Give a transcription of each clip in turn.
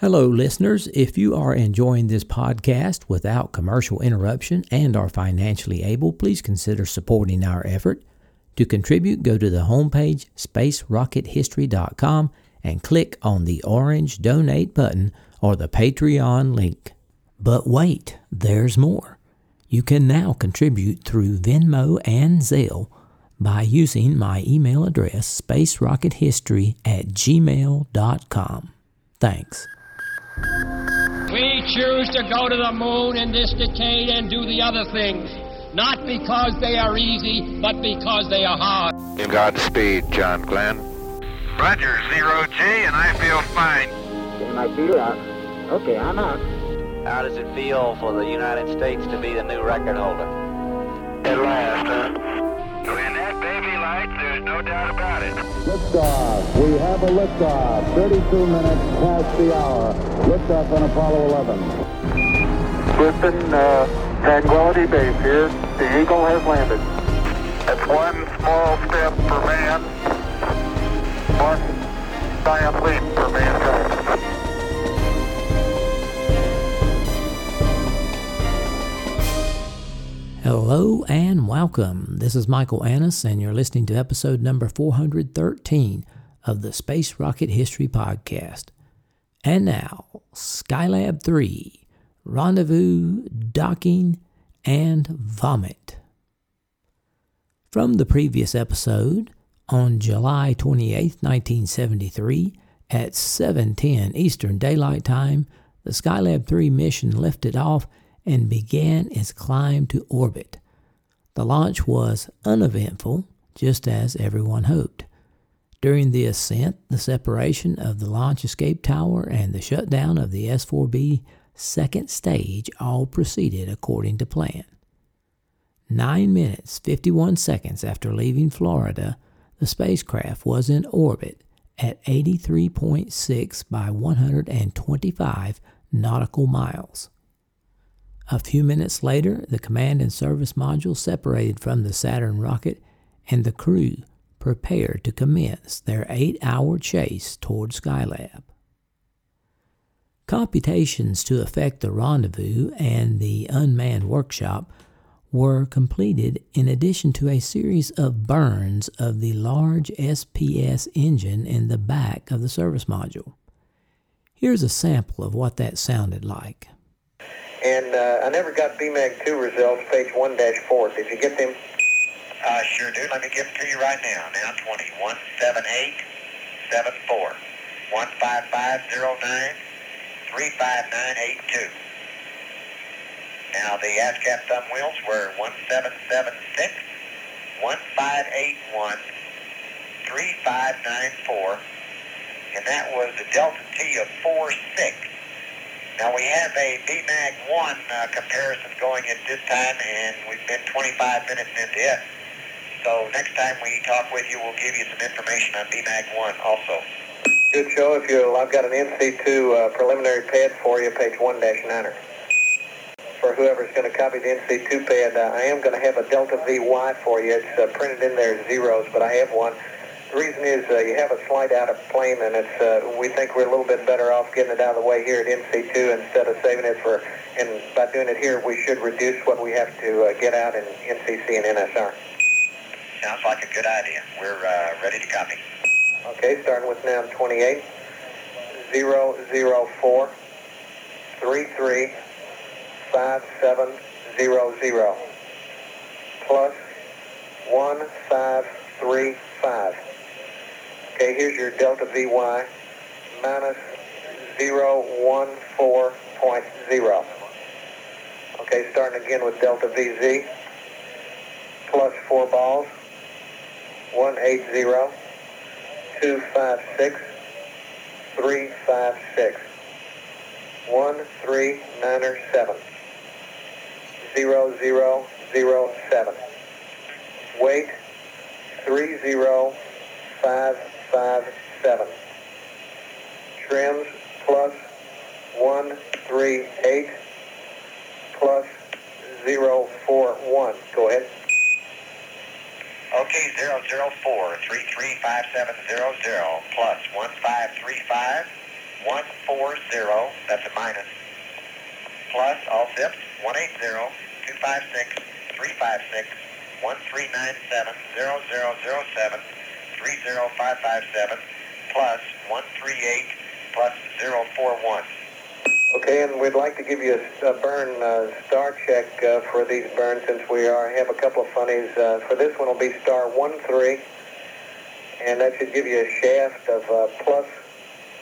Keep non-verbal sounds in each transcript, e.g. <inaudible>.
Hello, listeners. If you are enjoying this podcast without commercial interruption and are financially able, please consider supporting our effort. To contribute, go to the homepage spacerockethistory.com and click on the orange donate button or the Patreon link. But wait, there's more. You can now contribute through Venmo and Zelle by using my email address, spacerockethistory at gmail.com. Thanks. We choose to go to the moon in this decade and do the other things, not because they are easy, but because they are hard. Godspeed, John Glenn. Roger, zero G, and I feel fine. Getting my feet out. Okay, I'm out. How does it feel for the United States to be the new record holder? At last, huh? When that baby lights, there's no doubt about it. Liftoff. We have a liftoff. 32 minutes past the hour. Liftoff on Apollo 11. Listen, uh, Tranquility Base here. The Eagle has landed. That's one small step for man, one giant leap for mankind. Hello and welcome. This is Michael Annis, and you're listening to episode number 413 of the Space Rocket History Podcast. And now, Skylab 3 Rendezvous, Docking, and Vomit. From the previous episode, on July 28, 1973, at 7:10 Eastern Daylight Time, the Skylab 3 mission lifted off and began its climb to orbit. The launch was uneventful, just as everyone hoped. During the ascent, the separation of the launch escape tower and the shutdown of the S 4B second stage all proceeded according to plan. Nine minutes, 51 seconds after leaving Florida, the spacecraft was in orbit at 83.6 by 125 nautical miles. A few minutes later, the command and service module separated from the Saturn rocket, and the crew prepared to commence their eight hour chase toward Skylab. Computations to effect the rendezvous and the unmanned workshop were completed in addition to a series of burns of the large SPS engine in the back of the service module. Here's a sample of what that sounded like. And uh, I never got BMAG 2 results, page 1-4. Did you get them? Uh, sure do. Let me give them to you right now. Now 20. 17874. 15509. 35982. Now the ASCP thumb wheels were 1776. 1581. 3594. And that was the delta T of 46. Now we have a BMAG 1 uh, comparison going at this time, and we've been 25 minutes into it. So next time we talk with you, we'll give you some information on BMAG 1 also. Good show. If you'll, I've got an NC2 uh, preliminary pad for you, page 1-9er. For whoever's going to copy the NC2 pad, uh, I am going to have a Delta VY for you. It's uh, printed in there zeros, but I have one. The reason is uh, you have a slight out of plane, and it's uh, we think we're a little bit better off getting it out of the way here at NC2 instead of saving it for. And by doing it here, we should reduce what we have to uh, get out in NCC and NSR. Sounds like a good idea. We're uh, ready to copy. Okay, starting with now 28 004 33 5700 plus 1535. Okay, here's your delta VY minus 014.0. Okay, starting again with delta VZ plus four balls. 180 256 356 1397 0007 weight 30557 trims plus 138 plus 041 go ahead. Okay, 004 335700 plus 1535 140, that's a minus. plus all zips. 180 256 356 1397 0007 30557 plus 138 plus 041. Okay, and we'd like to give you a, burn uh, star check uh, for these burns since we are have a couple of funnies. Uh, for this one, will be star one three, and that should give you a shaft of uh, plus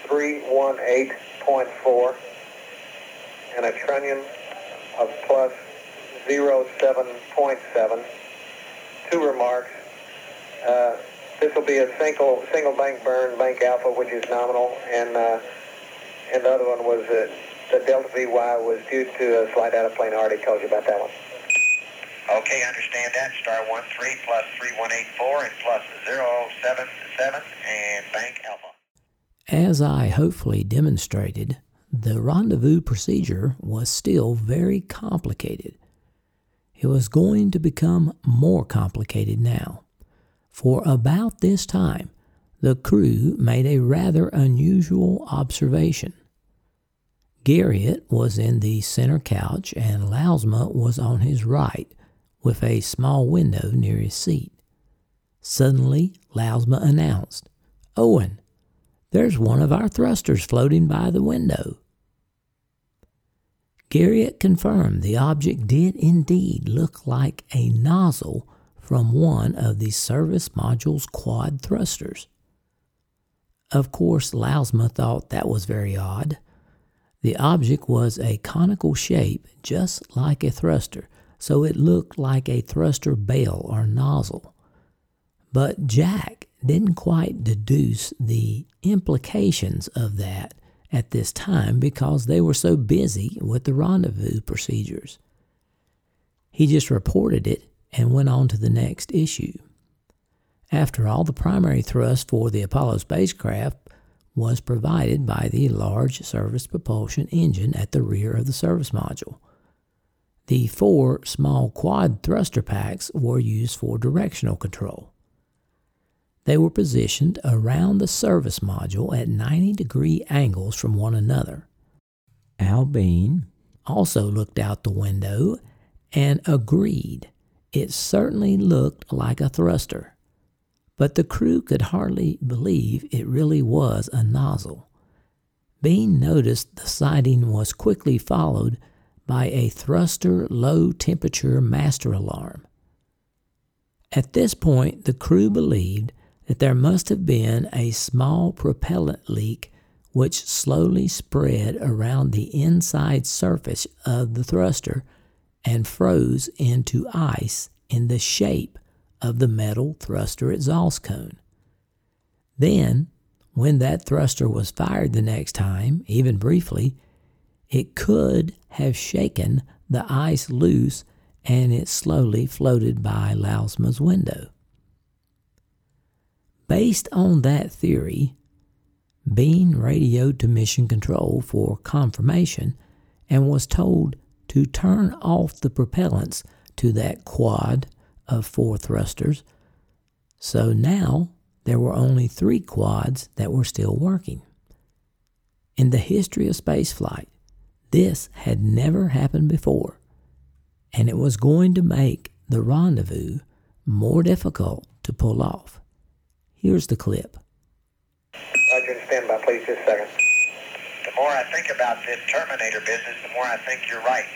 three one eight point four, and a trunnion of plus zero seven point seven. Two remarks. This will be a single single bank burn, bank alpha, which is nominal, and uh, and the other one was uh, the delta VY was due to a slide out of plane. I already told you about that one. Okay, understand that. Star one three plus 3184 and plus 077 and bank alpha. As I hopefully demonstrated, the rendezvous procedure was still very complicated. It was going to become more complicated now. For about this time, the crew made a rather unusual observation. Garriott was in the center couch and Lousma was on his right with a small window near his seat. Suddenly, Lousma announced, Owen, there's one of our thrusters floating by the window. Garriott confirmed the object did indeed look like a nozzle from one of the service module's quad thrusters. Of course, Lousma thought that was very odd. The object was a conical shape, just like a thruster, so it looked like a thruster bale or nozzle. But Jack didn't quite deduce the implications of that at this time because they were so busy with the rendezvous procedures. He just reported it and went on to the next issue. After all, the primary thrust for the Apollo spacecraft was provided by the large service propulsion engine at the rear of the service module. The four small quad thruster packs were used for directional control. They were positioned around the service module at 90 degree angles from one another. Al Bean also looked out the window and agreed it certainly looked like a thruster but the crew could hardly believe it really was a nozzle. Bean noticed the sighting was quickly followed by a thruster low temperature master alarm. At this point, the crew believed that there must have been a small propellant leak which slowly spread around the inside surface of the thruster and froze into ice in the shape of the metal thruster exhaust cone. Then, when that thruster was fired the next time, even briefly, it could have shaken the ice loose and it slowly floated by Lousma's window. Based on that theory, Bean radioed to Mission Control for confirmation and was told to turn off the propellants to that quad of four thrusters. So now there were only three quads that were still working. In the history of spaceflight, this had never happened before, and it was going to make the rendezvous more difficult to pull off. Here's the clip. Roger, stand by, please, just a second. The more I think about this Terminator business, the more I think you're right.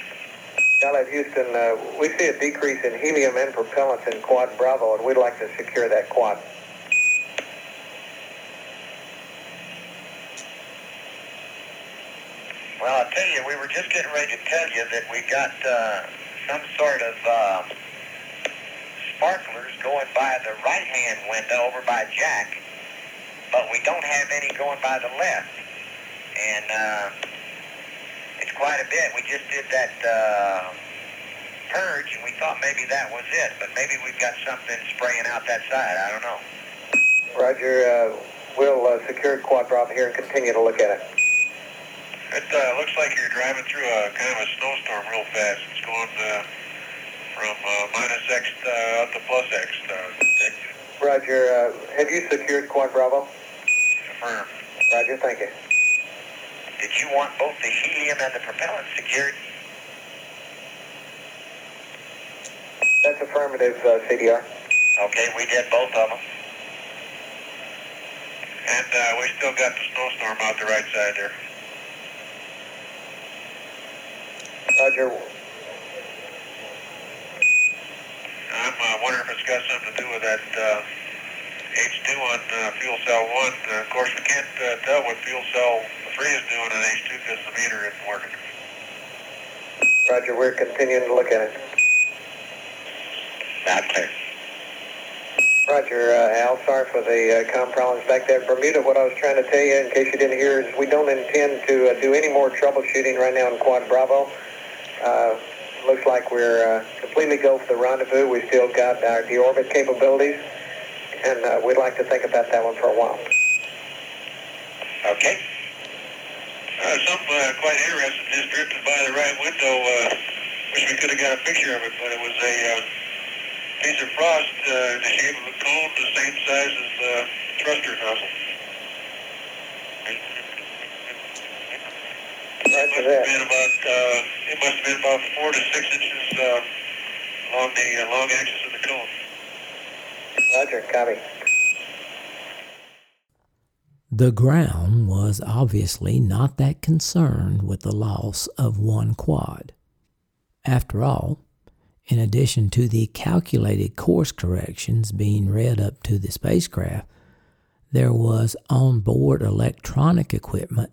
Skylab Houston, uh, we see a decrease in helium and propellants in Quad Bravo, and we'd like to secure that quad. Well, I'll tell you, we were just getting ready to tell you that we got uh, some sort of uh, sparklers going by the right-hand window over by Jack, but we don't have any going by the left. And uh, it's quite a bit. We just did that uh, purge, and we thought maybe that was it, but maybe we've got something spraying out that side. I don't know. Roger, uh, we'll uh, secure Quad Bravo here and continue to look at it. It uh, looks like you're driving through a kind of a snowstorm real fast. It's going uh, from uh, minus X uh, up to plus X. Uh, Roger, uh, have you secured Quad Bravo? Affirm. Roger, thank you. Did you want both the helium and the propellant secured? That's affirmative, uh, CDR. Okay, we did both of them. And uh, we still got the snowstorm out the right side there. Roger. I'm uh, wondering if it's got something to do with that uh, H2 on uh, fuel cell 1. Uh, of course, we can't uh, tell what fuel cell 3 is doing on H2 because the meter isn't working. Roger, we're continuing to look at it. Not clear. Roger, uh, Al, sorry for the uh, com problems back there. Bermuda, what I was trying to tell you, in case you didn't hear, is we don't intend to uh, do any more troubleshooting right now in Quad Bravo. Uh, looks like we're uh, completely go for the rendezvous. We still got our deorbit capabilities, and uh, we'd like to think about that one for a while. Okay. Uh, something uh, quite interesting just drifted by the right window. Uh, wish we could have got a picture of it, but it was a uh, piece of frost uh, in the shape of a cone the same size as the thruster nozzle. It must have been about uh, it must have been about four to six inches uh, along the uh, long axis of the cone. Roger, copy. The ground was obviously not that concerned with the loss of one quad. After all, in addition to the calculated course corrections being read up to the spacecraft, there was onboard electronic equipment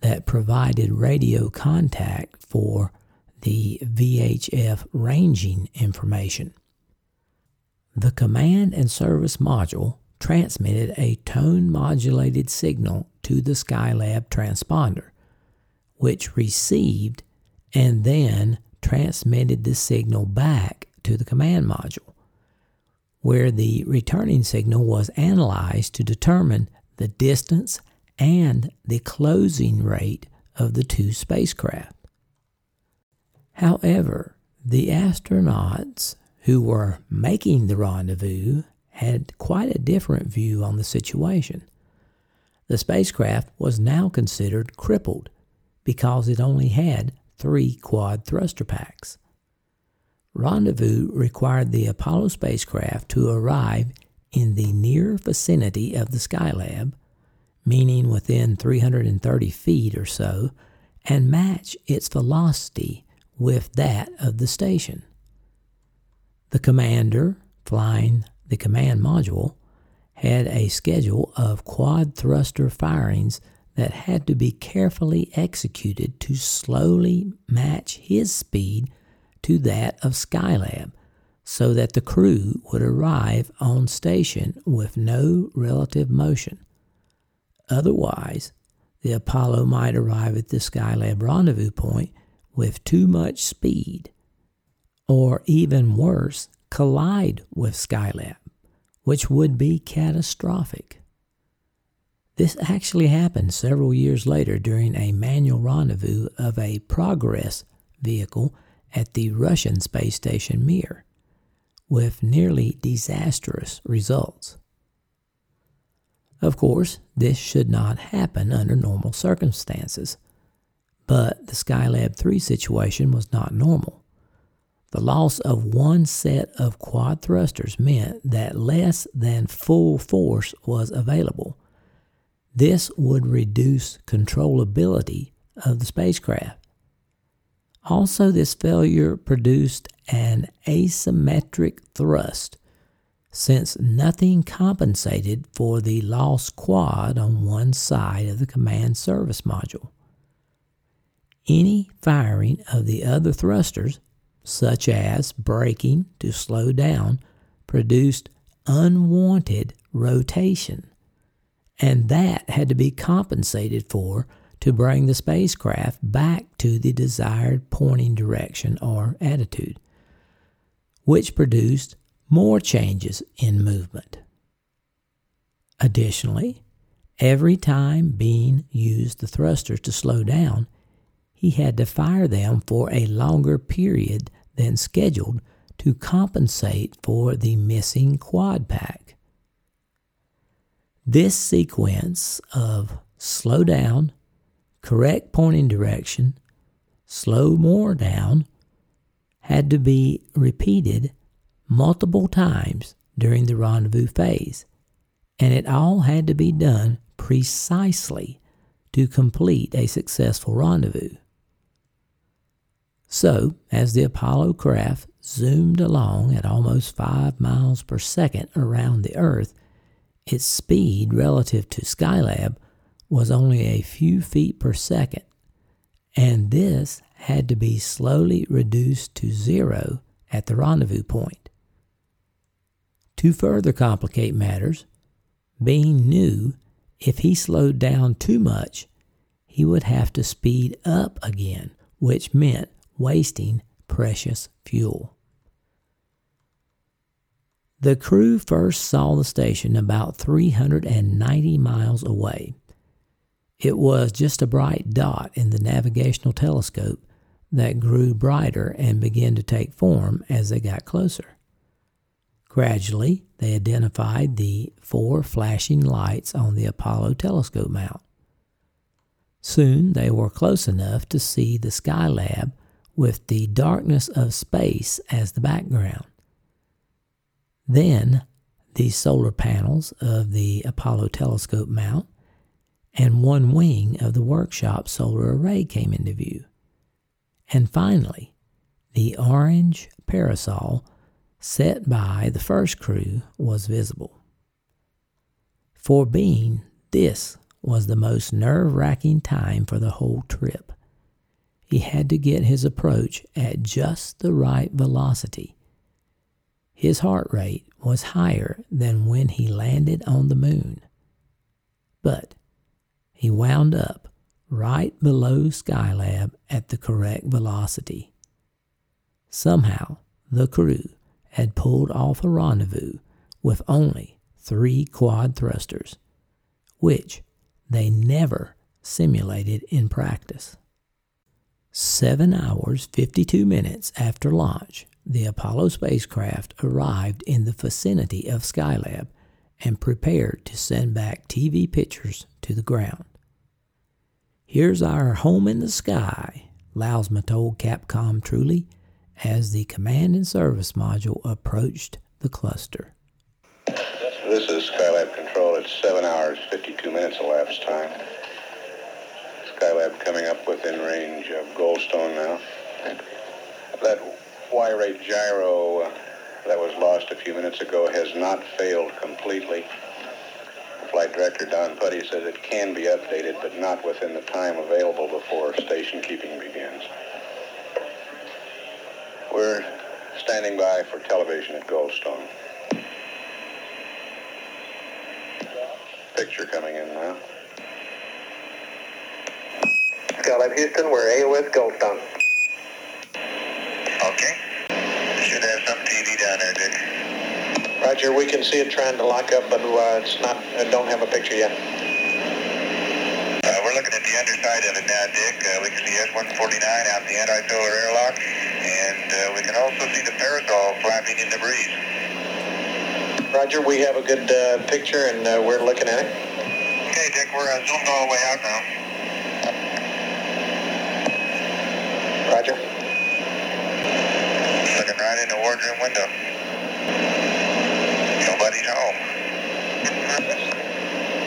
that provided radio contact for the VHF ranging information. The command and service module transmitted a tone modulated signal to the Skylab transponder, which received and then transmitted the signal back to the command module, where the returning signal was analyzed to determine the distance and the closing rate of the two spacecraft. However, the astronauts who were making the rendezvous had quite a different view on the situation. The spacecraft was now considered crippled because it only had three quad thruster packs. Rendezvous required the Apollo spacecraft to arrive in the near vicinity of the Skylab, meaning within 330 feet or so, and match its velocity with that of the station. The commander, flying the command module, had a schedule of quad thruster firings that had to be carefully executed to slowly match his speed to that of Skylab so that the crew would arrive on station with no relative motion. Otherwise, the Apollo might arrive at the Skylab rendezvous point with too much speed, or even worse, collide with Skylab, which would be catastrophic. This actually happened several years later during a manual rendezvous of a Progress vehicle at the Russian space station Mir, with nearly disastrous results. Of course, this should not happen under normal circumstances, but the Skylab 3 situation was not normal. The loss of one set of quad thrusters meant that less than full force was available. This would reduce controllability of the spacecraft. Also, this failure produced an asymmetric thrust since nothing compensated for the lost quad on one side of the command service module. Any firing of the other thrusters, such as braking to slow down, produced unwanted rotation, and that had to be compensated for to bring the spacecraft back to the desired pointing direction or attitude, which produced more changes in movement. Additionally, every time Bean used the thrusters to slow down, he had to fire them for a longer period than scheduled to compensate for the missing quad pack. This sequence of slow down, correct pointing direction, slow more down, had to be repeated multiple times during the rendezvous phase, and it all had to be done precisely to complete a successful rendezvous. So, as the Apollo craft zoomed along at almost 5 miles per second around the Earth, its speed relative to Skylab was only a few feet per second, and this had to be slowly reduced to zero at the rendezvous point. To further complicate matters, Bean knew if he slowed down too much, he would have to speed up again, which meant wasting precious fuel. The crew first saw the station about 390 miles away. It was just a bright dot in the navigational telescope that grew brighter and began to take form as they got closer. Gradually, they identified the four flashing lights on the Apollo telescope mount. Soon they were close enough to see the Skylab with the darkness of space as the background. Then the solar panels of the Apollo telescope mount and one wing of the workshop solar array came into view. And finally, the orange parasol set by the first crew was visible. For Bean, this was the most nerve wracking time for the whole trip. He had to get his approach at just the right velocity his heart rate was higher than when he landed on the moon. But he wound up right below Skylab at the correct velocity. Somehow, the crew had pulled off a rendezvous with only three quad thrusters, which they never simulated in practice. Seven hours, 52 minutes after launch, the Apollo spacecraft arrived in the vicinity of Skylab and prepared to send back TV pictures to the ground. Here's our home in the sky, Lousma told Capcom Truly as the command and service module approached the cluster. This is Skylab Control. It's 7 hours, 52 minutes elapsed time. Skylab coming up within range of Goldstone now. That Y rate gyro uh, that was lost a few minutes ago has not failed completely. Flight Director Don Puddy says it can be updated, but not within the time available before station keeping begins. We're standing by for television at Goldstone. Picture coming in now. Skylab Houston, we're AOS Goldstone. Okay. Should have some TV down there, Dick. Roger, we can see it trying to lock up, but uh, it's not. Uh, don't have a picture yet. Uh, we're looking at the underside of it now, Dick. Uh, we can see S-149 out the anti-solar airlock, and uh, we can also see the parasol flapping in the breeze. Roger, we have a good uh, picture, and uh, we're looking at it. Okay, Dick, we're uh, zoomed all the way out now. Roger. Looking right in the wardroom window. Nobody's home.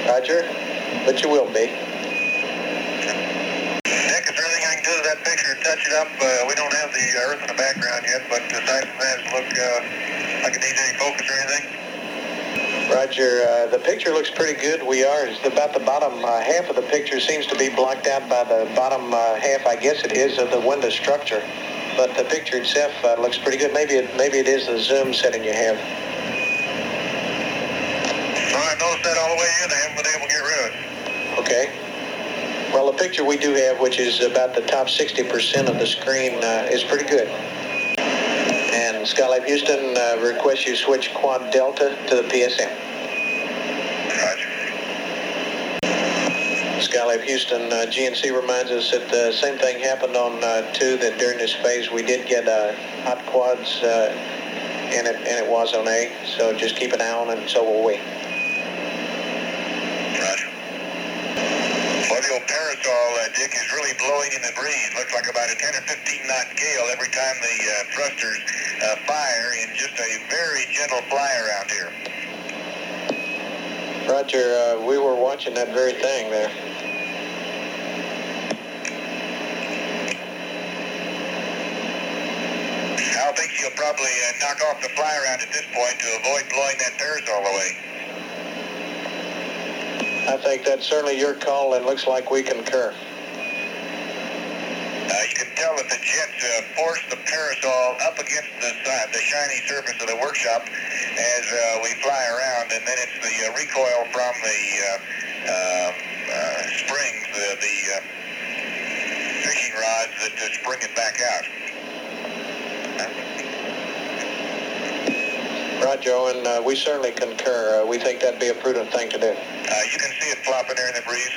Roger, but you will be. Dick, is there anything I can do to that picture? Touch it up. Uh, we don't have the Earth in the background yet, but aside from that, look uh, like it needs any focus or anything? Roger, uh, the picture looks pretty good. We are it's about the bottom uh, half of the picture seems to be blocked out by the bottom uh, half, I guess it is, of the window structure. But the picture itself uh, looks pretty good. Maybe it maybe it is the zoom setting you have. Well, I noticed that all the way in. I haven't been able to get rid of it. Okay. Well, the picture we do have, which is about the top 60% of the screen, uh, is pretty good. And Skylab Houston uh, requests you switch Quad Delta to the PSM. Roger. Skylab Houston, uh, GNC reminds us that the same thing happened on uh, 2, that during this phase we did get uh, hot quads uh, and, it, and it was on A, so just keep an eye on it, and so will we. Roger. Audio parasol, uh, Dick, is really blowing in the breeze. Looks like about a 10 or 15 knot gale every time the uh, thrusters uh, fire in just a very gentle fly around here. Roger, uh, we were watching that very thing there. Al thinks you'll probably uh, knock off the fly around at this point to avoid blowing that parasol away. I think that's certainly your call and looks like we concur. Uh, tell that the jets uh, force the parasol up against the side, the shiny surface of the workshop as uh, we fly around, and then it's the uh, recoil from the uh, um, uh, springs, the, the uh, fishing rods that uh, spring it back out. Roger, and uh, we certainly concur. Uh, we think that'd be a prudent thing to do. Uh, you can see it flopping there in the breeze.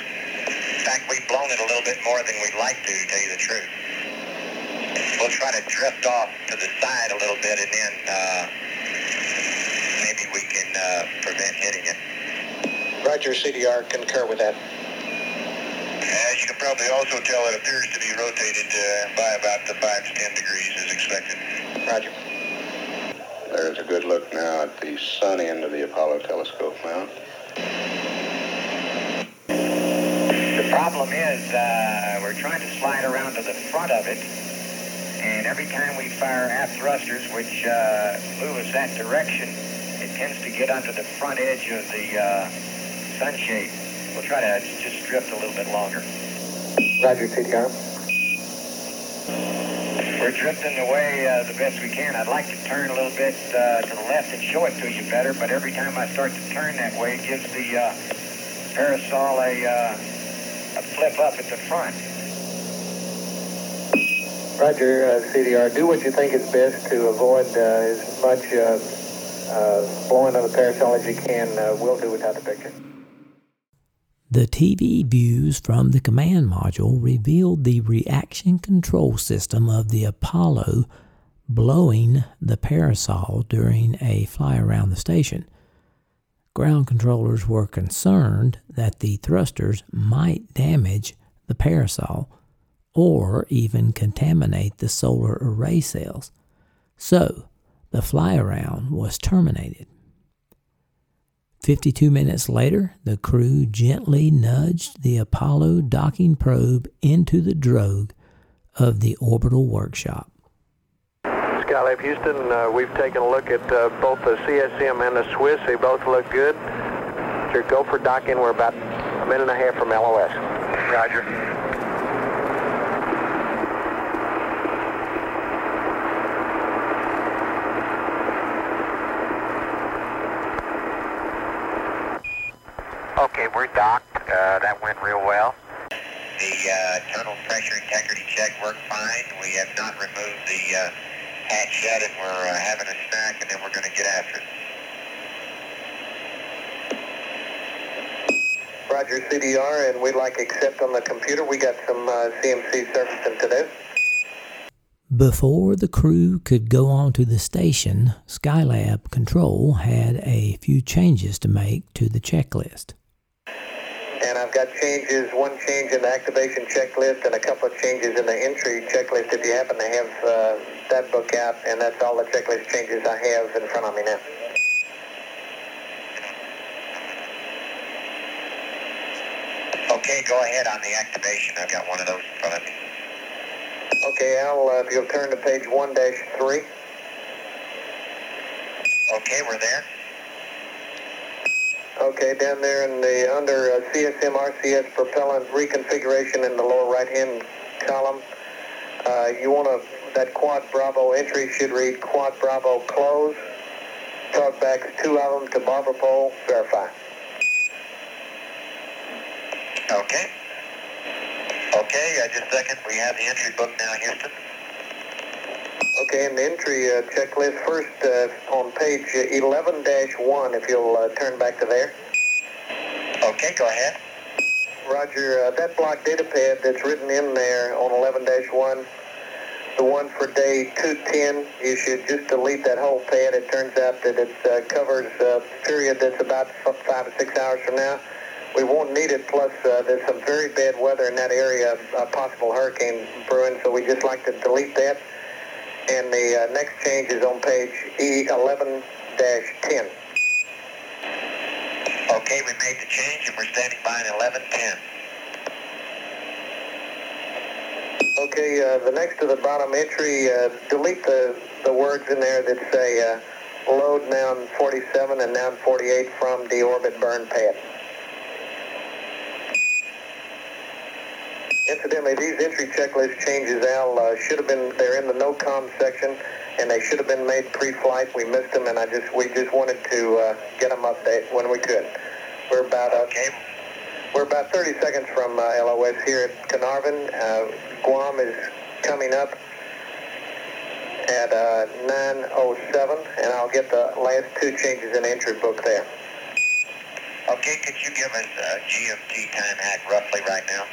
In fact, we've blown it a little bit more than we'd like to, to tell you the truth. We'll try to drift off to the side a little bit, and then uh, maybe we can uh, prevent hitting it. Roger, CDR, concur with that. As you can probably also tell, it appears to be rotated uh, by about the 5 to 10 degrees as expected. Roger. There's a good look now at the sun end of the Apollo telescope mount. The problem is uh, we're trying to slide around to the front of it, and every time we fire aft thrusters, which uh, move us that direction, it tends to get under the front edge of the uh, sunshade. We'll try to just drift a little bit longer. Roger, CDR. We're drifting away uh, the best we can. I'd like to turn a little bit uh, to the left and show it to you better, but every time I start to turn that way, it gives the uh, parasol a, uh, a flip up at the front. Roger, uh, CDR. Do what you think is best to avoid uh, as much uh, uh, blowing of the parasol as you can. Uh, we'll do without the picture. The TV views from the command module revealed the reaction control system of the Apollo blowing the parasol during a fly around the station. Ground controllers were concerned that the thrusters might damage the parasol or even contaminate the solar array cells. So, the fly around was terminated. 52 minutes later, the crew gently nudged the Apollo docking probe into the drogue of the orbital workshop. Skylab Houston, uh, we've taken a look at uh, both the CSM and the Swiss. They both look good. Sure, go for docking. We're about a minute and a half from LOS. Roger. Docked. Uh, that went real well. The uh, internal pressure integrity check worked fine. We have not removed the uh, hatch yet, and we're uh, having a snack, and then we're going to get after it. Roger, CDR, and we'd like accept on the computer. We got some uh, CMC servicing to do. Before the crew could go on to the station, Skylab Control had a few changes to make to the checklist. I've got changes, one change in the activation checklist and a couple of changes in the entry checklist if you happen to have uh, that book out. And that's all the checklist changes I have in front of me now. Okay, go ahead on the activation. I've got one of those in front of me. Okay, Al, uh, if you'll turn to page 1-3. Okay, we're there. Okay, down there in the under uh, CSM RCS propellant reconfiguration in the lower right-hand column, uh, you want to that quad Bravo entry should read quad Bravo close. Talkbacks, two of them to barber pole, verify. Okay. Okay, just a second. We have the entry book now, Houston. Okay, in the entry uh, checklist first uh, on page 11-1, if you'll uh, turn back to there. Okay, go ahead. Roger, uh, that block data pad that's written in there on 11-1, the one for day 210, you should just delete that whole pad. It turns out that it uh, covers a period that's about five to six hours from now. we won't need it. Plus, uh, there's some very bad weather in that area, a possible hurricane brewing, so we just like to delete that. And the uh, next change is on page E11-10. Okay, we made the change and we're standing by in 1110. Okay, uh, the next to the bottom entry, uh, delete the, the words in there that say uh, load noun 47 and noun 48 from deorbit burn pad. Incidentally, these entry checklist changes, Al, uh, should have been, they're in the no-com section, and they should have been made pre-flight. We missed them, and I just, we just wanted to uh, get them updated when we could. We're about, uh, Okay. we're about 30 seconds from uh, LOS here at Carnarvon. Uh, Guam is coming up at uh, 9.07, and I'll get the last two changes in the entry book there. Okay, could you give us a GMT time hack roughly right now?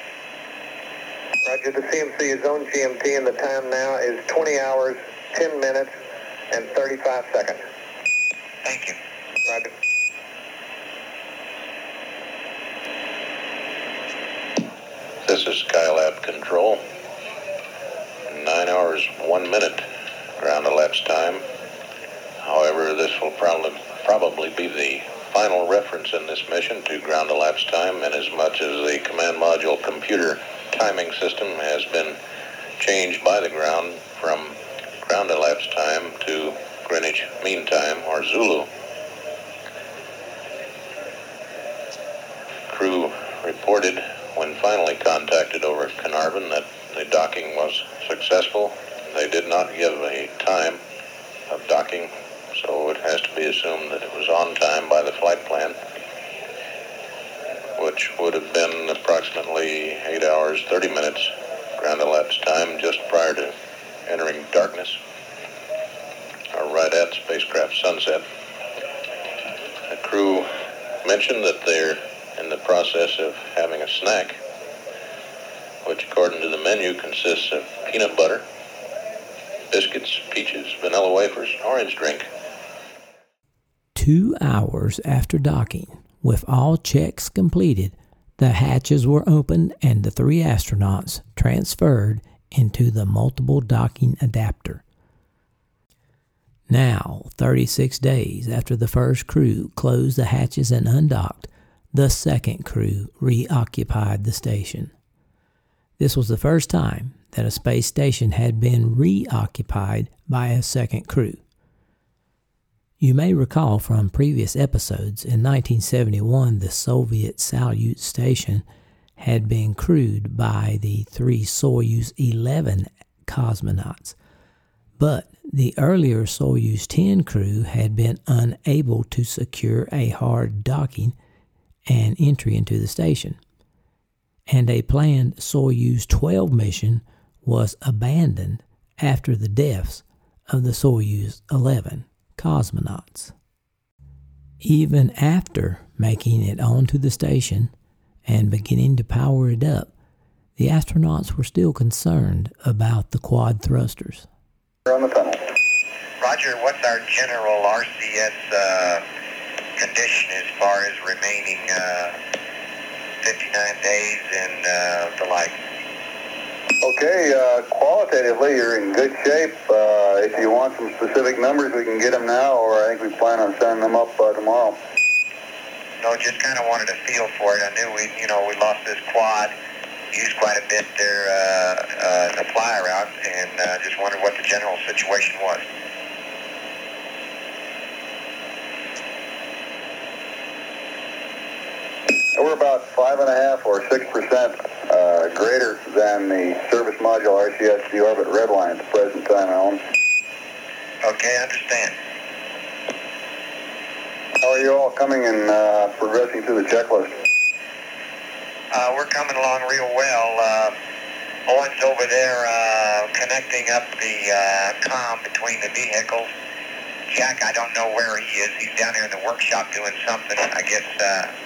Roger, the CMC is on GMT, and the time now is 20 hours, 10 minutes, and 35 seconds. Thank you. Roger. This is Skylab Control. Nine hours, one minute ground elapsed time. However, this will probably probably be the final reference in this mission to ground elapsed time, and as much as the command module computer timing system has been changed by the ground from ground elapsed time to Greenwich Mean Time or Zulu. Crew reported when finally contacted over Carnarvon that the docking was successful. They did not give a time of docking, so it has to be assumed that it was on time by the flight plan, which would have been approximately 8 hours 30 minutes ground elapsed time just prior to entering darkness, or right at spacecraft sunset. The crew mentioned that they're in the process of having a snack, which according to the menu consists of peanut butter, biscuits, peaches, vanilla wafers, orange drink. Two hours after docking, with all checks completed, the hatches were opened and the three astronauts transferred into the multiple docking adapter. Now, 36 days after the first crew closed the hatches and undocked, the second crew reoccupied the station. This was the first time that a space station had been reoccupied by a second crew. You may recall from previous episodes in 1971 the Soviet Salyut station had been crewed by the three Soyuz 11 cosmonauts, but the earlier Soyuz 10 crew had been unable to secure a hard docking and entry into the station, and a planned Soyuz 12 mission was abandoned after the deaths of the Soyuz 11 cosmonauts. Even after making it onto the station and beginning to power it up, the astronauts were still concerned about the quad thrusters. Roger, what's our general RCS uh, condition as far as remaining uh, 59 days and uh, the like? Okay, uh, qualitatively, you're in good shape. Uh, if you want some specific numbers, we can get them now, or I think we plan on sending them up uh, tomorrow. No, just kind of wanted a feel for it. I knew we, you know, we lost this quad, used quite a bit there uh, uh, in the fly route, and uh, just wondered what the general situation was. We're about five and a half or six percent uh, greater than the service module RCS orbit red line at the present time, Alan. Okay, I understand. How are you all coming and uh, progressing through the checklist? Uh, we're coming along real well. Uh, Owen's over there uh, connecting up the uh, comm between the vehicles. Jack, I don't know where he is. He's down here in the workshop doing something. I guess uh,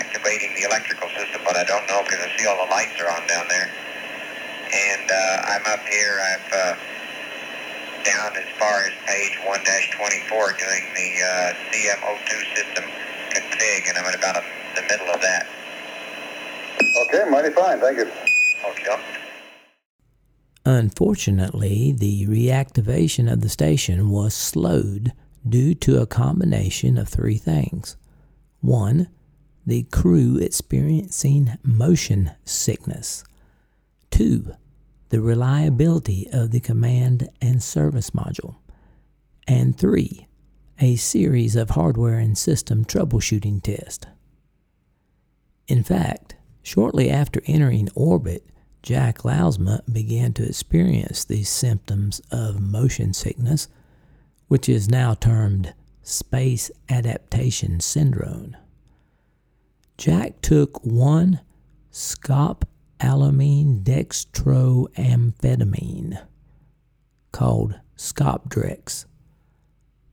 activating the electrical system, but I don't know because I see all the lights are on down there. And uh, I'm up here. I've uh, down as far as page 1-24 doing the uh, CM02 system config, and I'm at about a, the middle of that. Okay, mighty fine. Thank you. Okay. Unfortunately, the reactivation of the station was slowed due to a combination of three things. One, the crew experiencing motion sickness. Two, the reliability of the command and service module. And three, a series of hardware and system troubleshooting tests. In fact, shortly after entering orbit, Jack Lousma began to experience these symptoms of motion sickness, which is now termed space adaptation syndrome. Jack took one scopolamine dextroamphetamine called Scopdrex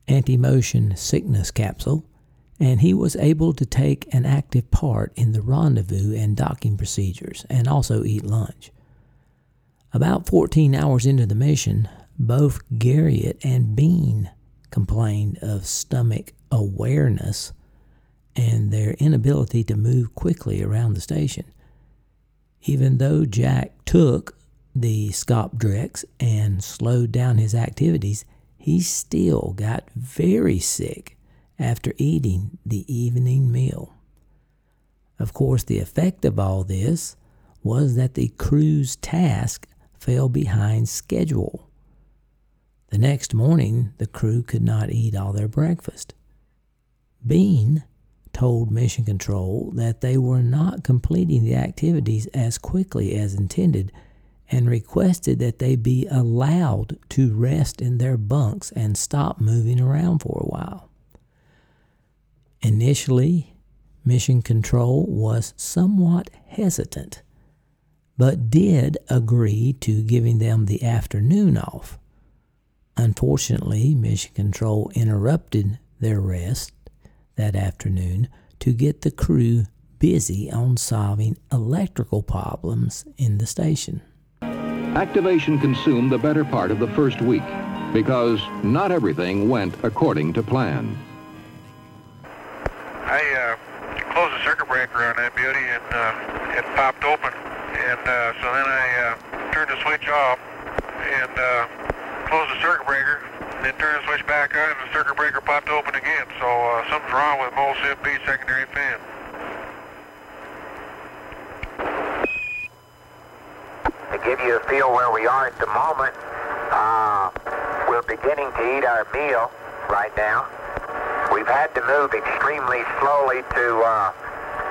anti-motion sickness capsule and he was able to take an active part in the rendezvous and docking procedures and also eat lunch. About 14 hours into the mission, both Garriott and Bean complained of stomach awareness and their inability to move quickly around the station. Even though Jack took the Scopdrex and slowed down his activities, he still got very sick after eating the evening meal. Of course, the effect of all this was that the crew's task fell behind schedule. The next morning, the crew could not eat all their breakfast. Bean told Mission Control that they were not completing the activities as quickly as intended and requested that they be allowed to rest in their bunks and stop moving around for a while. Initially, Mission Control was somewhat hesitant, but did agree to giving them the afternoon off. Unfortunately, Mission Control interrupted their rest that afternoon to get the crew busy on solving electrical problems in the station. Activation consumed the better part of the first week because not everything went according to plan. I uh, closed the circuit breaker on that beauty and uh, it popped open. And uh, so then I uh, turned the switch off and uh, closed the circuit breaker. The switch back on and the circuit breaker popped open again. So uh, something's wrong with mol sieve B secondary fan. To give you a feel where we are at the moment, uh, we're beginning to eat our meal right now. We've had to move extremely slowly to uh,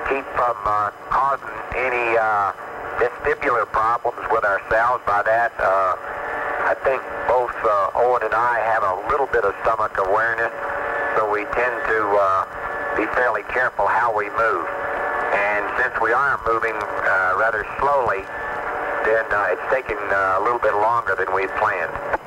keep from uh, causing any uh, vestibular problems with ourselves. By that, uh, I think both uh, Owen and I have a little bit of stomach awareness, so we tend to uh, be fairly careful how we move. And since we are moving uh, rather slowly, then uh, it's taking uh, a little bit longer than we planned.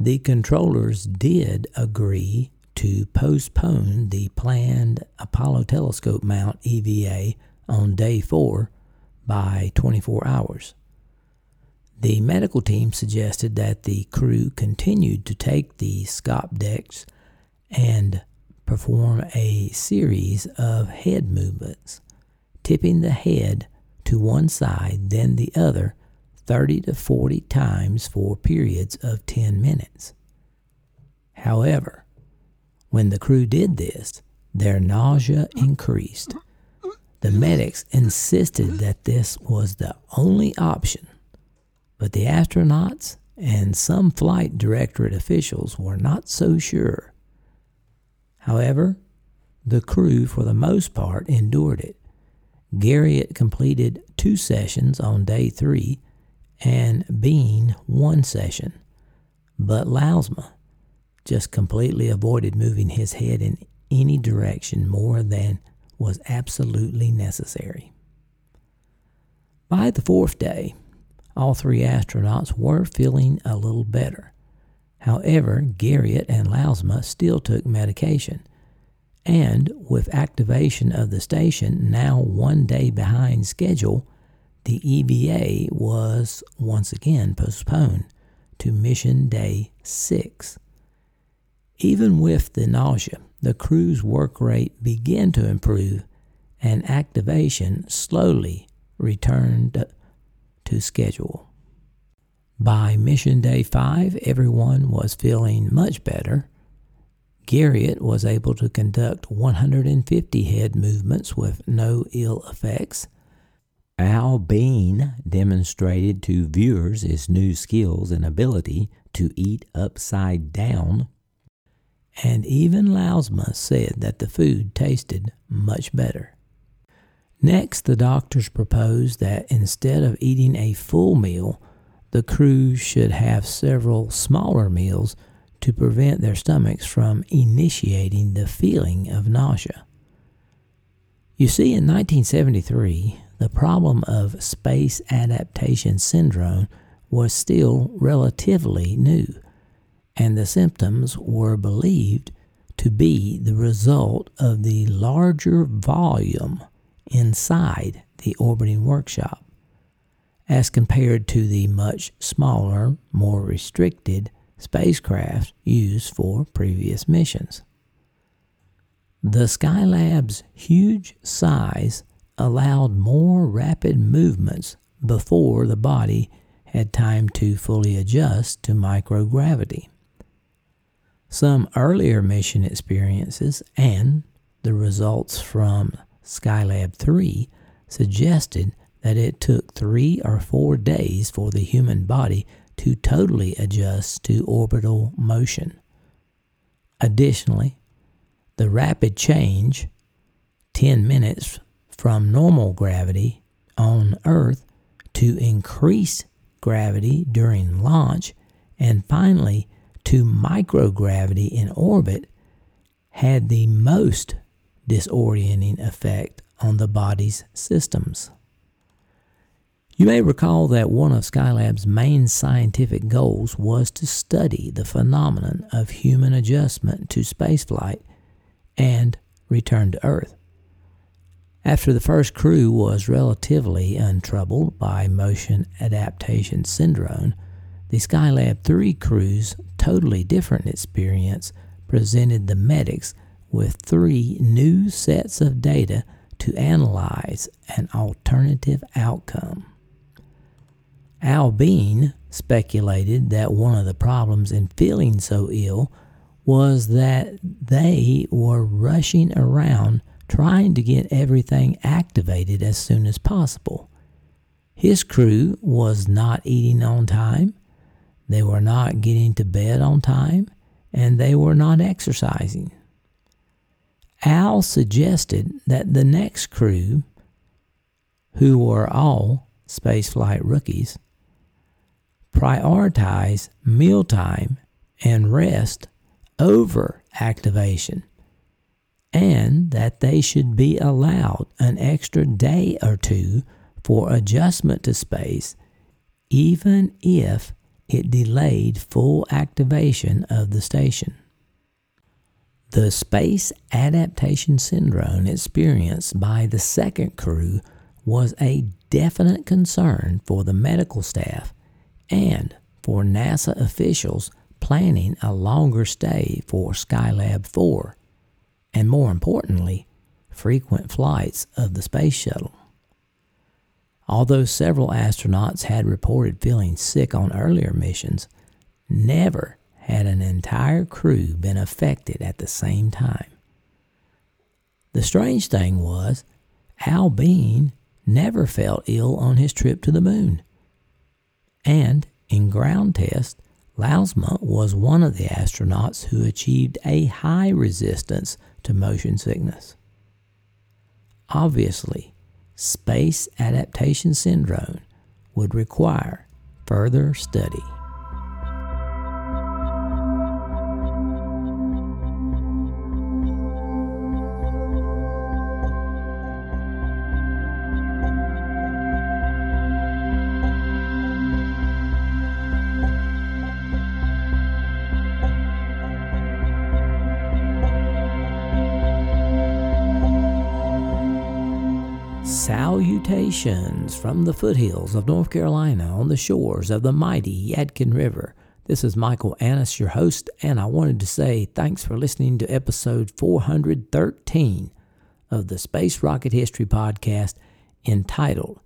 The controllers did agree to postpone the planned Apollo telescope mount EVA on day four by 24 hours. The medical team suggested that the crew continued to take the Scopdex and perform a series of head movements, tipping the head to one side, then the other, 30 to 40 times for periods of 10 minutes. However, when the crew did this, their nausea increased. The medics insisted that this was the only option, but the astronauts and some flight directorate officials were not so sure. However, the crew, for the most part, endured it. Garriott completed two sessions on day three and Bean one session, but Lousma just completely avoided moving his head in any direction more than was absolutely necessary. By the fourth day, all three astronauts were feeling a little better. However, Garriott and Lousma still took medication, and with activation of the station now one day behind schedule, the EVA was once again postponed to mission day 6. Even with the nausea, the crew's work rate began to improve and activation slowly returned to schedule. By mission day five, everyone was feeling much better. Garriott was able to conduct 150 head movements with no ill effects. Al Bean demonstrated to viewers his new skills and ability to eat upside down. And even Lousma said that the food tasted much better. Next, the doctors proposed that instead of eating a full meal, the crew should have several smaller meals to prevent their stomachs from initiating the feeling of nausea. You see, in 1973, the problem of space adaptation syndrome was still relatively new, and the symptoms were believed to be the result of the larger volume inside the orbiting workshop, as compared to the much smaller, more restricted spacecraft used for previous missions. The Skylab's huge size allowed more rapid movements before the body had time to fully adjust to microgravity. Some earlier mission experiences and the results from Skylab 3 suggested that it took three or four days for the human body to totally adjust to orbital motion. Additionally, the rapid change, 10 minutes from normal gravity on Earth to increased gravity during launch, and finally to microgravity in orbit, had the most disorienting effect on the body's systems. You may recall that one of Skylab's main scientific goals was to study the phenomenon of human adjustment to spaceflight and return to Earth. After the first crew was relatively untroubled by motion adaptation syndrome, the Skylab 3 crew's totally different experience presented the medics with three new sets of data to analyze an alternative outcome. Al Bean speculated that one of the problems in feeling so ill was that they were rushing around trying to get everything activated as soon as possible. His crew was not eating on time, they were not getting to bed on time, and they were not exercising. Al suggested that the next crew, who were all spaceflight rookies, prioritize mealtime and rest over activation, and that they should be allowed an extra day or two for adjustment to space, even if it delayed full activation of the station. The space adaptation syndrome experienced by the second crew was a definite concern for the medical staff and for NASA officials planning a longer stay for Skylab 4, and more importantly, frequent flights of the space shuttle. Although several astronauts had reported feeling sick on earlier missions, never had an entire crew been affected at the same time. The strange thing was, Al Bean never felt ill on his trip to the moon. And in ground tests, Lousma was one of the astronauts who achieved a high resistance to motion sickness. Obviously, space adaptation syndrome would require further study. From the foothills of North Carolina on the shores of the mighty Yadkin River. This is Michael Annis, your host, and I wanted to say thanks for listening to episode 413 of the Space Rocket History Podcast entitled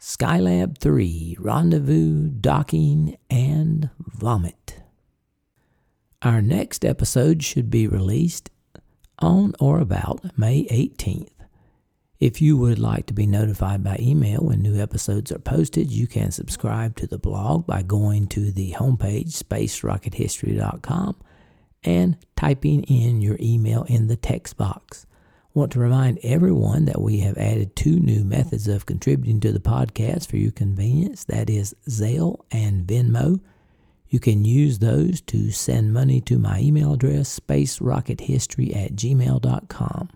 Skylab 3 Rendezvous, Docking, and Vomit. Our next episode should be released on or about May 18th. If you would like to be notified by email when new episodes are posted, you can subscribe to the blog by going to the homepage spacerockethistory.com and typing in your email in the text box. I want to remind everyone that we have added two new methods of contributing to the podcast for your convenience that is Zelle and Venmo. You can use those to send money to my email address, spacerockethistory at gmail.com.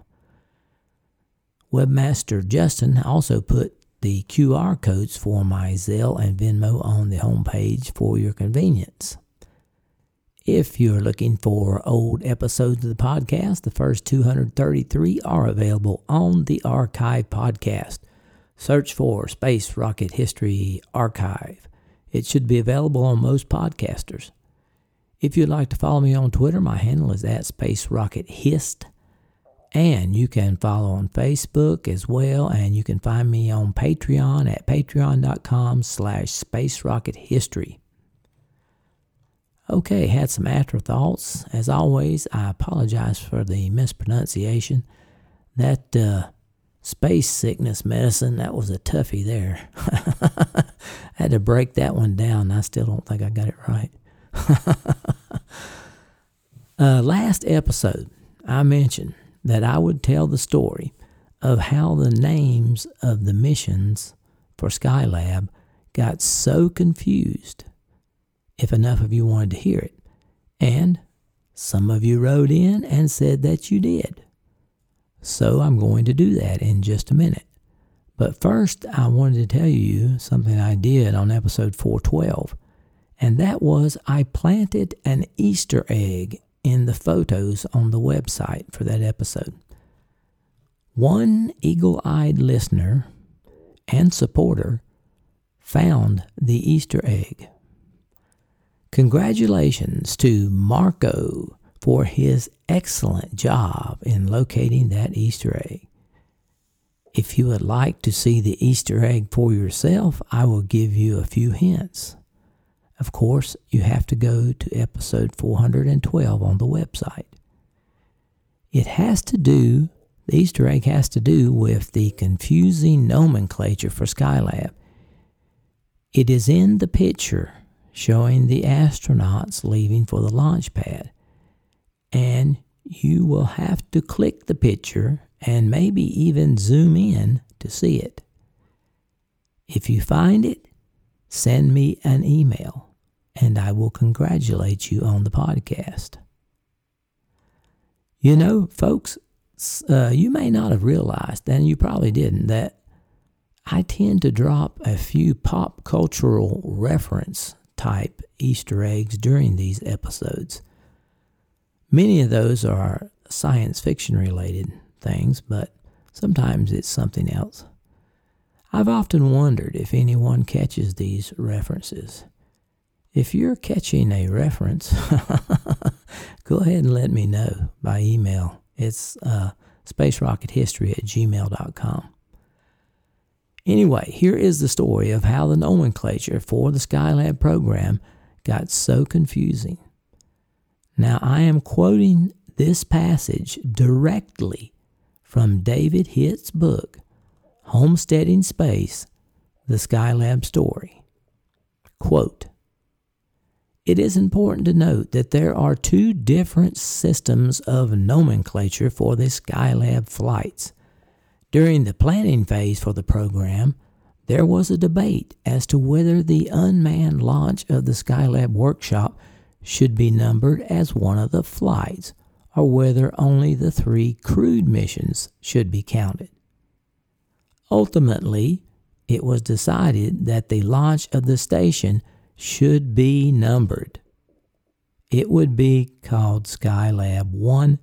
Webmaster Justin also put the QR codes for my Zelle and Venmo on the homepage for your convenience. If you're looking for old episodes of the podcast, the first 233 are available on the Archive Podcast. Search for Space Rocket History Archive. It should be available on most podcasters. If you'd like to follow me on Twitter, my handle is at Space Rocket Hist. And you can follow on Facebook as well, and you can find me on Patreon at patreon.com slash space rocket history. Okay, had some afterthoughts. As always, I apologize for the mispronunciation. That uh, space sickness medicine, that was a toughie there. I <laughs> had to break that one down. I still don't think I got it right. <laughs> uh, last episode, I mentioned that I would tell the story of how the names of the missions for Skylab got so confused if enough of you wanted to hear it. And some of you wrote in and said that you did. So I'm going to do that in just a minute. But first, I wanted to tell you something I did on episode 412, and that was I planted an Easter egg in the photos on the website for that episode. One eagle eyed listener and supporter found the Easter egg. Congratulations to Marco for his excellent job in locating that Easter egg. If you would like to see the Easter egg for yourself, I will give you a few hints. Of course, you have to go to episode 412 on the website. It has to do, the Easter egg has to do with the confusing nomenclature for Skylab. It is in the picture showing the astronauts leaving for the launch pad. And you will have to click the picture and maybe even zoom in to see it. If you find it, send me an email and I will congratulate you on the podcast. You know, folks, uh, you may not have realized, and you probably didn't, that I tend to drop a few pop cultural reference type Easter eggs during these episodes. Many of those are science fiction related things, but sometimes it's something else. I've often wondered if anyone catches these references. If you're catching a reference, <laughs> go ahead and let me know by email. It's uh, spacerockethistory at gmail.com. Anyway, here is the story of how the nomenclature for the Skylab program got so confusing. Now, I am quoting this passage directly from David Hitt's book, Homesteading Space The Skylab Story. Quote, it is important to note that there are two different systems of nomenclature for the Skylab flights. During the planning phase for the program, there was a debate as to whether the unmanned launch of the Skylab workshop should be numbered as one of the flights or whether only the three crewed missions should be counted. Ultimately, it was decided that the launch of the station should be numbered. It would be called Skylab 1,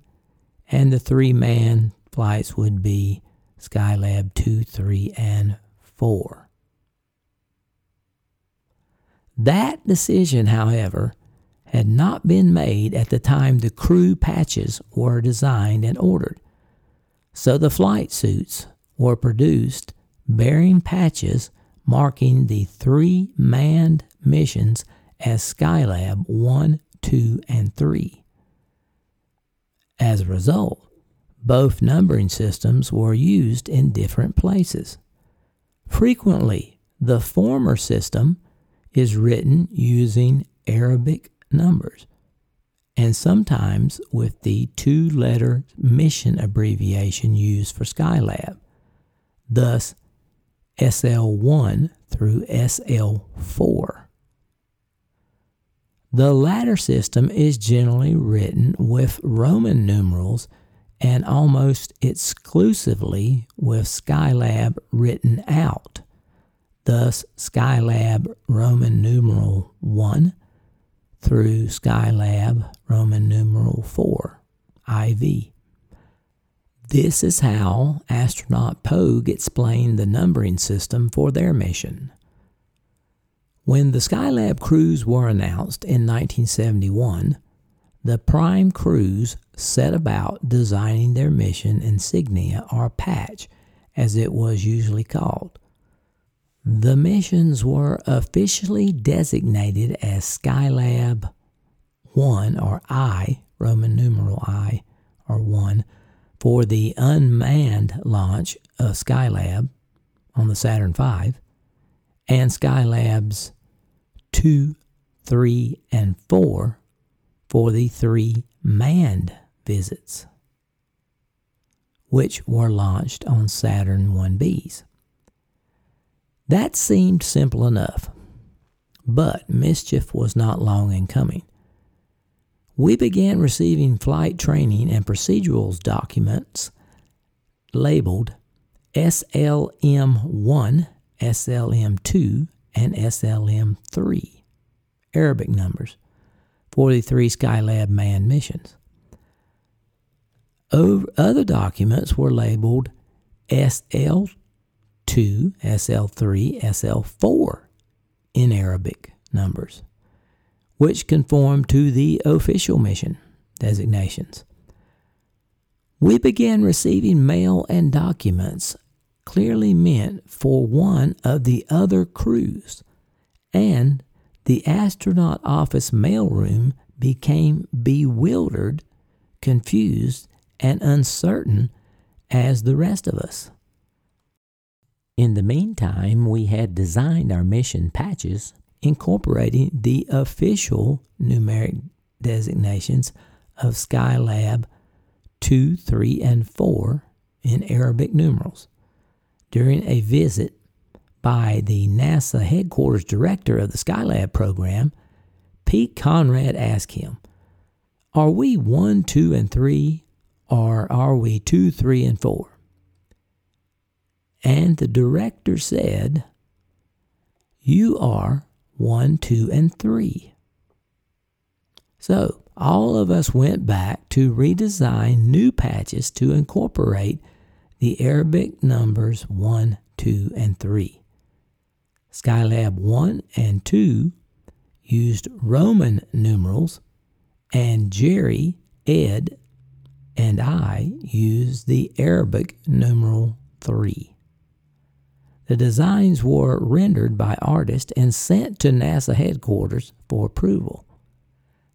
and the three man flights would be Skylab 2, 3, and 4. That decision, however, had not been made at the time the crew patches were designed and ordered. So the flight suits were produced bearing patches marking the three manned missions as Skylab 1, 2, and 3. As a result, both numbering systems were used in different places. Frequently, the former system is written using Arabic numbers, and sometimes with the two letter mission abbreviation used for Skylab, thus SL1 through SL4. The latter system is generally written with Roman numerals and almost exclusively with Skylab written out. Thus, Skylab Roman numeral 1 through Skylab Roman numeral 4, IV. This is how astronaut Pogue explained the numbering system for their mission. When the Skylab crews were announced in 1971, the prime crews set about designing their mission insignia or patch, as it was usually called. The missions were officially designated as Skylab 1 or I, Roman numeral I or 1, for the unmanned launch of Skylab on the Saturn V and Skylab's 2, 3, and 4 for the three manned visits, which were launched on Saturn 1Bs. That seemed simple enough, but mischief was not long in coming we began receiving flight training and procedurals documents labeled SLM1, SLM2, and SLM3, Arabic numbers, for the three Skylab manned missions. Other documents were labeled SL2, SL3, SL4 in Arabic numbers which conform to the official mission designations. We began receiving mail and documents clearly meant for one of the other crews, and the astronaut office mailroom became bewildered, confused, and uncertain as the rest of us. In the meantime, we had designed our mission patches incorporating the official numeric designations of Skylab 2, 3, and 4 in Arabic numerals. During a visit by the NASA headquarters director of the Skylab program, Pete Conrad asked him, Are we 1, 2, and 3, or are we 2, 3, and 4? And the director said, You are 1, 2, and 3. So, all of us went back to redesign new patches to incorporate the Arabic numbers 1, 2, and 3. Skylab 1 and 2 used Roman numerals, and Jerry, Ed, and I used the Arabic numeral 3. The designs were rendered by artists and sent to NASA headquarters for approval.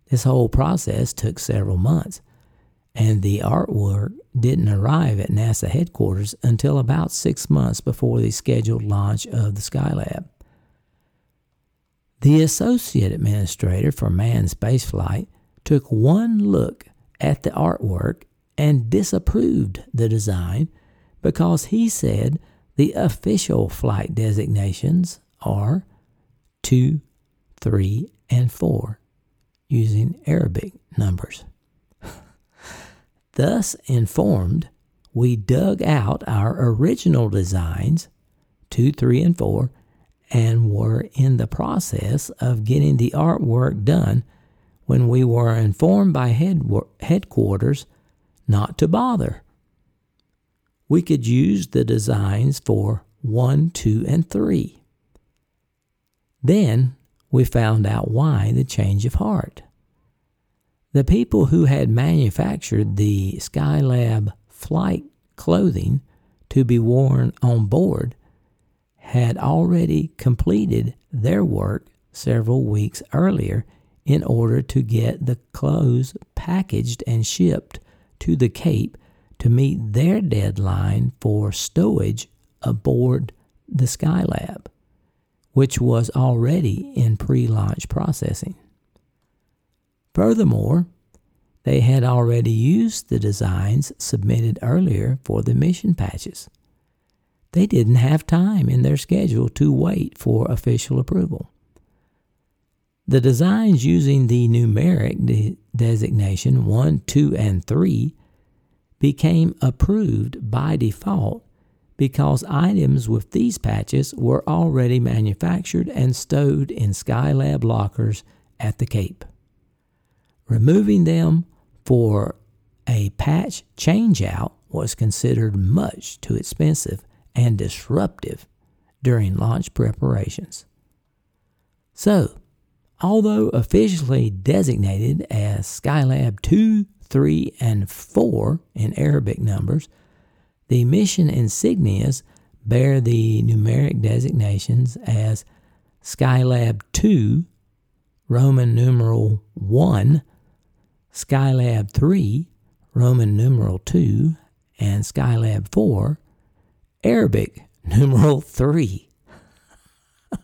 This whole process took several months, and the artwork didn't arrive at NASA headquarters until about six months before the scheduled launch of the Skylab. The associate administrator for manned spaceflight took one look at the artwork and disapproved the design because he said the official flight designations are 2, 3, and 4 using Arabic numbers. Thus informed, we dug out our original designs, 2, 3, and 4, and were in the process of getting the artwork done when we were informed by headquarters not to bother we could use the designs for 1, 2, and 3. Then we found out why the change of heart. The people who had manufactured the Skylab flight clothing to be worn on board had already completed their work several weeks earlier in order to get the clothes packaged and shipped to the Cape to meet their deadline for stowage aboard the Skylab, which was already in pre launch processing. Furthermore, they had already used the designs submitted earlier for the mission patches. They didn't have time in their schedule to wait for official approval. The designs using the numeric de- designation 1, 2, and 3 became approved by default because items with these patches were already manufactured and stowed in Skylab lockers at the Cape. Removing them for a patch changeout was considered much too expensive and disruptive during launch preparations. So, although officially designated as Skylab 2, 3, and 4 in Arabic numbers, the mission insignias bear the numeric designations as Skylab 2, Roman numeral 1, Skylab 3, Roman numeral 2, and Skylab 4, Arabic <laughs> numeral 3. <laughs>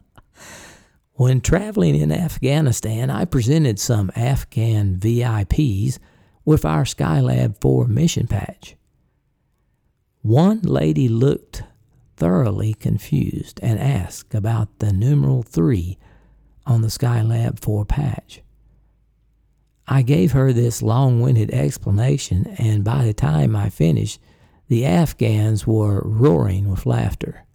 when traveling in Afghanistan, I presented some Afghan VIPs with our Skylab 4 mission patch. One lady looked thoroughly confused and asked about the numeral 3 on the Skylab 4 patch. I gave her this long winded explanation, and by the time I finished, the Afghans were roaring with laughter.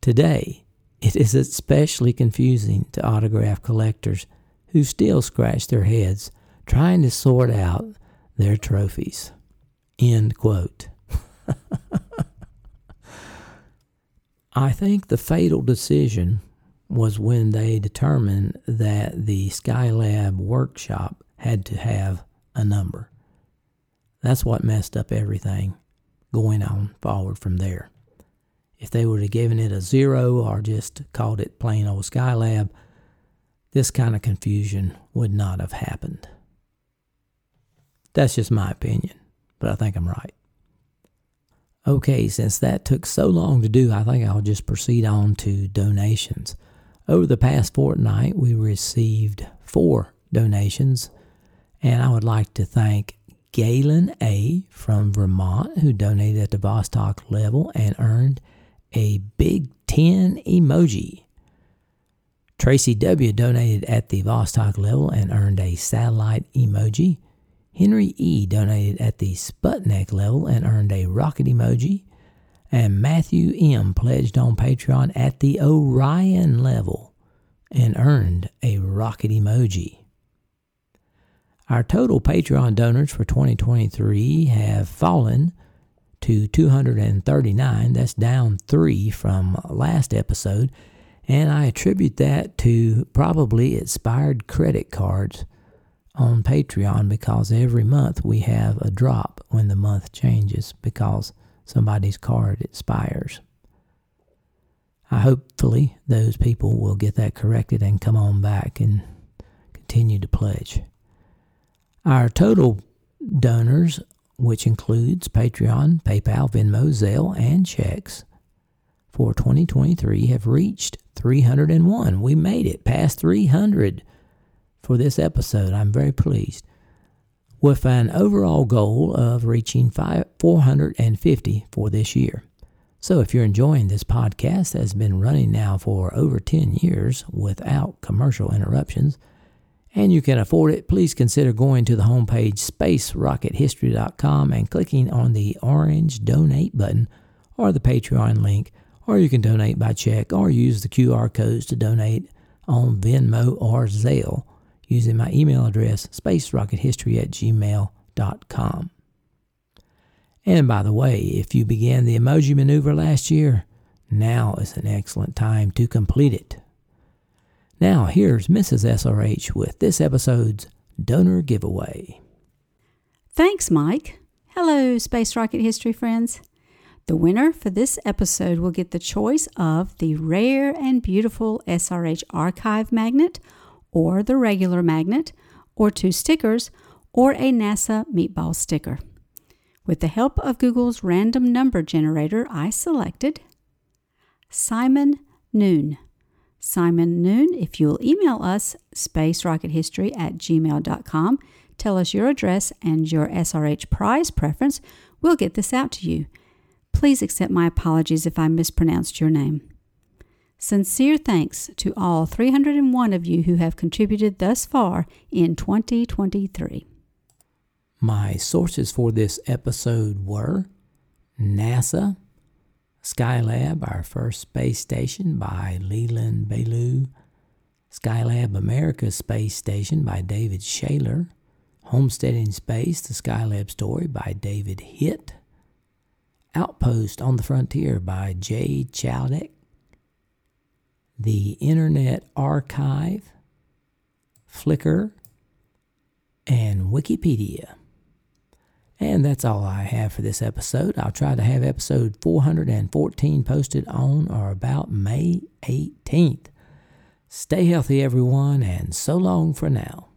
Today, it is especially confusing to autograph collectors who still scratch their heads trying to sort out their trophies. End quote. <laughs> I think the fatal decision was when they determined that the Skylab workshop had to have a number. That's what messed up everything going on forward from there. If they would have given it a zero or just called it plain old Skylab, this kind of confusion would not have happened. That's just my opinion, but I think I'm right. Okay, since that took so long to do, I think I'll just proceed on to donations. Over the past fortnight, we received four donations, and I would like to thank Galen A. from Vermont, who donated at the Vostok level and earned a Big Ten emoji. Tracy W. donated at the Vostok level and earned a satellite emoji. Henry E. donated at the Sputnik level and earned a rocket emoji. And Matthew M. pledged on Patreon at the Orion level and earned a rocket emoji. Our total Patreon donors for 2023 have fallen to 239. That's down three from last episode. And I attribute that to probably expired credit cards on Patreon because every month we have a drop when the month changes because somebody's card expires. I hopefully those people will get that corrected and come on back and continue to pledge. Our total donors, which includes Patreon, PayPal, Venmo, Zelle, and checks, for 2023 have reached 301. We made it past 300 for this episode. I'm very pleased. With an overall goal of reaching 450 for this year. So, if you're enjoying this podcast that has been running now for over 10 years without commercial interruptions, and you can afford it, please consider going to the homepage spacerockethistory.com and clicking on the orange donate button or the Patreon link, or you can donate by check or use the QR codes to donate on Venmo or Zelle using my email address, spacerockethistory at gmail.com. And by the way, if you began the emoji maneuver last year, now is an excellent time to complete it. Now, here's Mrs. SRH with this episode's donor giveaway. Thanks, Mike. Hello, Space Rocket History friends. The winner for this episode will get the choice of the rare and beautiful SRH archive magnet, or the regular magnet, or two stickers, or a NASA meatball sticker. With the help of Google's random number generator, I selected Simon Noon. Simon Noon, if you'll email us spacerockethistory at gmail.com, tell us your address and your SRH prize preference, we'll get this out to you. Please accept my apologies if I mispronounced your name. Sincere thanks to all 301 of you who have contributed thus far in 2023. My sources for this episode were NASA, Skylab, our first space station by Leland Belew, Skylab America's Space Station by David Shayler, Homesteading Space, the Skylab Story by David Hitt, Outpost on the Frontier by Jay Chladek, The Internet Archive, Flickr, and Wikipedia. And that's all I have for this episode. I'll try to have episode 414 posted on or about May 18th. Stay healthy, everyone, and so long for now.